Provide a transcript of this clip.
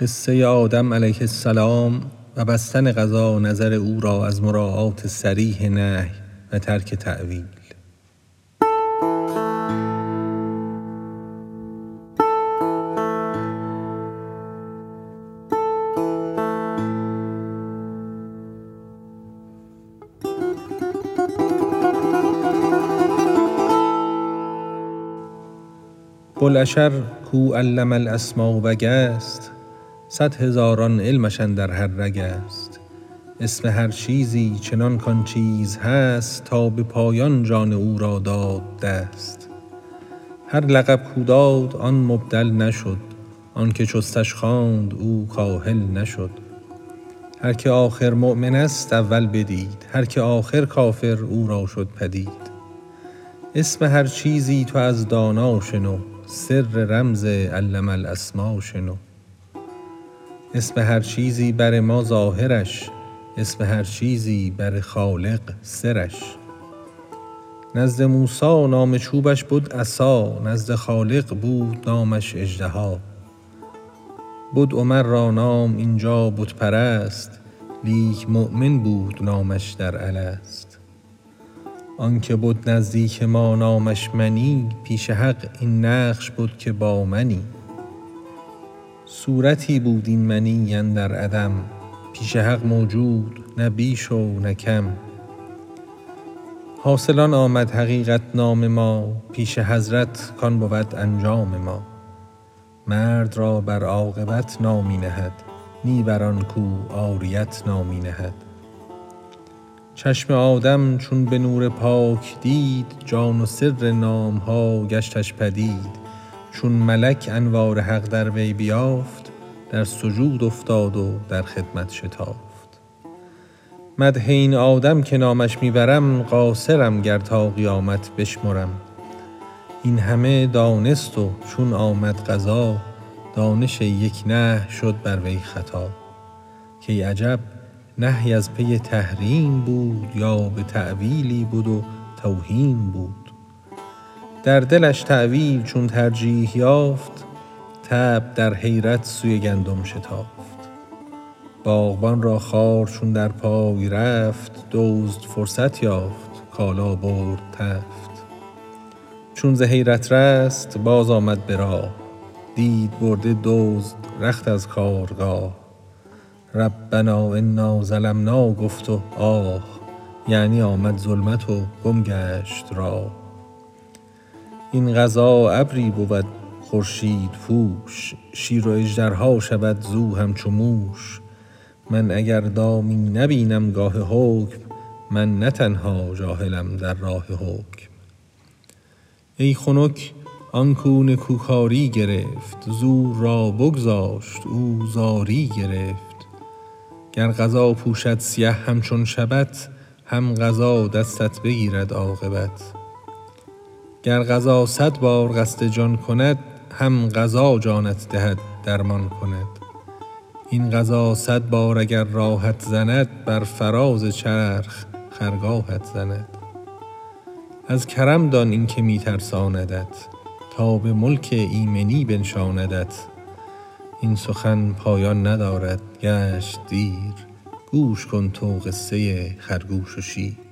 قصه آدم علیه السلام و بستن قضا نظر او را از مراعات صریح نهی و ترک تأویل. بوالاشر کو علم الاسما بگست صد هزاران علمش اندر هر رگ است. اسم هر چیزی چنان کآن چیز هست تا به پایان جان او را داد دست. هر لقب کاو داد آن مبدل نشد آنک چستش خواند او کاهل نشد. هر که آخر مؤمن است اول بدید هر که آخر کافر او را شد پدید. اسم هر چیزی تو از دانا شنو سر رمز علم الاسما شنو. اسم هر چیزی بر ما ظاهرش اسم هر چیزی بر خالق سرش. نزد موسی نام چوبش بد عصا نزد خالق بود نامش اژدها. بد عمر را نام این جا بت پرست لیک مؤمن بود نامش در الست. آنک بد نزدیک ما نامش منی پیش حق این نقش بد که با منی. صورتی بود این منی اندر عدم. پیش حق موجود نه بیش و نه کم. حاصل آن آمد حقیقت نام ما پیش حضرت کآن بود انجام ما. مرد را بر عاقبت نامی نهد نی بر آن کاو عاریت نامی نهد. چشم آدم چون به نور پاک دید جان و سر نام ها گشتش پدید. چون ملک انوار حق در وی بیافت در سجود افتاد و در خدمت شتافت. مدح این آدم که نامش می برم قاصرم گر تا قیامت بشمرم. این همه دانست و چون آمد قضا دانش یک نهی شد بر وی خطا. کای عجب نهی از پی تحریم بود یا به تأویلی بد و توهیم بود. در دلش تأویل چون ترجیح یافت طبع در حیرت سوی گندم شتافت. باغبان را خار چون در پای رفت دزد فرصت یافت کالا برد تفت. چون ز حیرت رست باز آمد به راه. دید برده دزد رخت از کارگاه. ربنا انا ظلمنا گفت و آه یعنی آمد ظلمت و گم گشت راه. این قضا ابری بود خورشیدپوش شیر و اژدرها شود زو همچو موش. من اگر دامی نبینم گاه حکم من نه تنها جاهلم در راه حکم. ای خنک آن کاو نکوکاری گرفت زور را بگذاشت او زاری گرفت. گر قضا پوشد سیه همچون شبت هم قضا دستت بگیرد عاقبت. گر قضا صد بار قصد جان کند هم قضا جانت دهد درمان کند. این قضا صد بار اگر راهت زند بر فراز چرخ خرگاهت زند. از کرم دان این که می ترساندت تا به ملک ایمنی بنشاندت. این سخن پایان ندارد گشت دیر. گوش کن تو قصه خرگوش و شیر.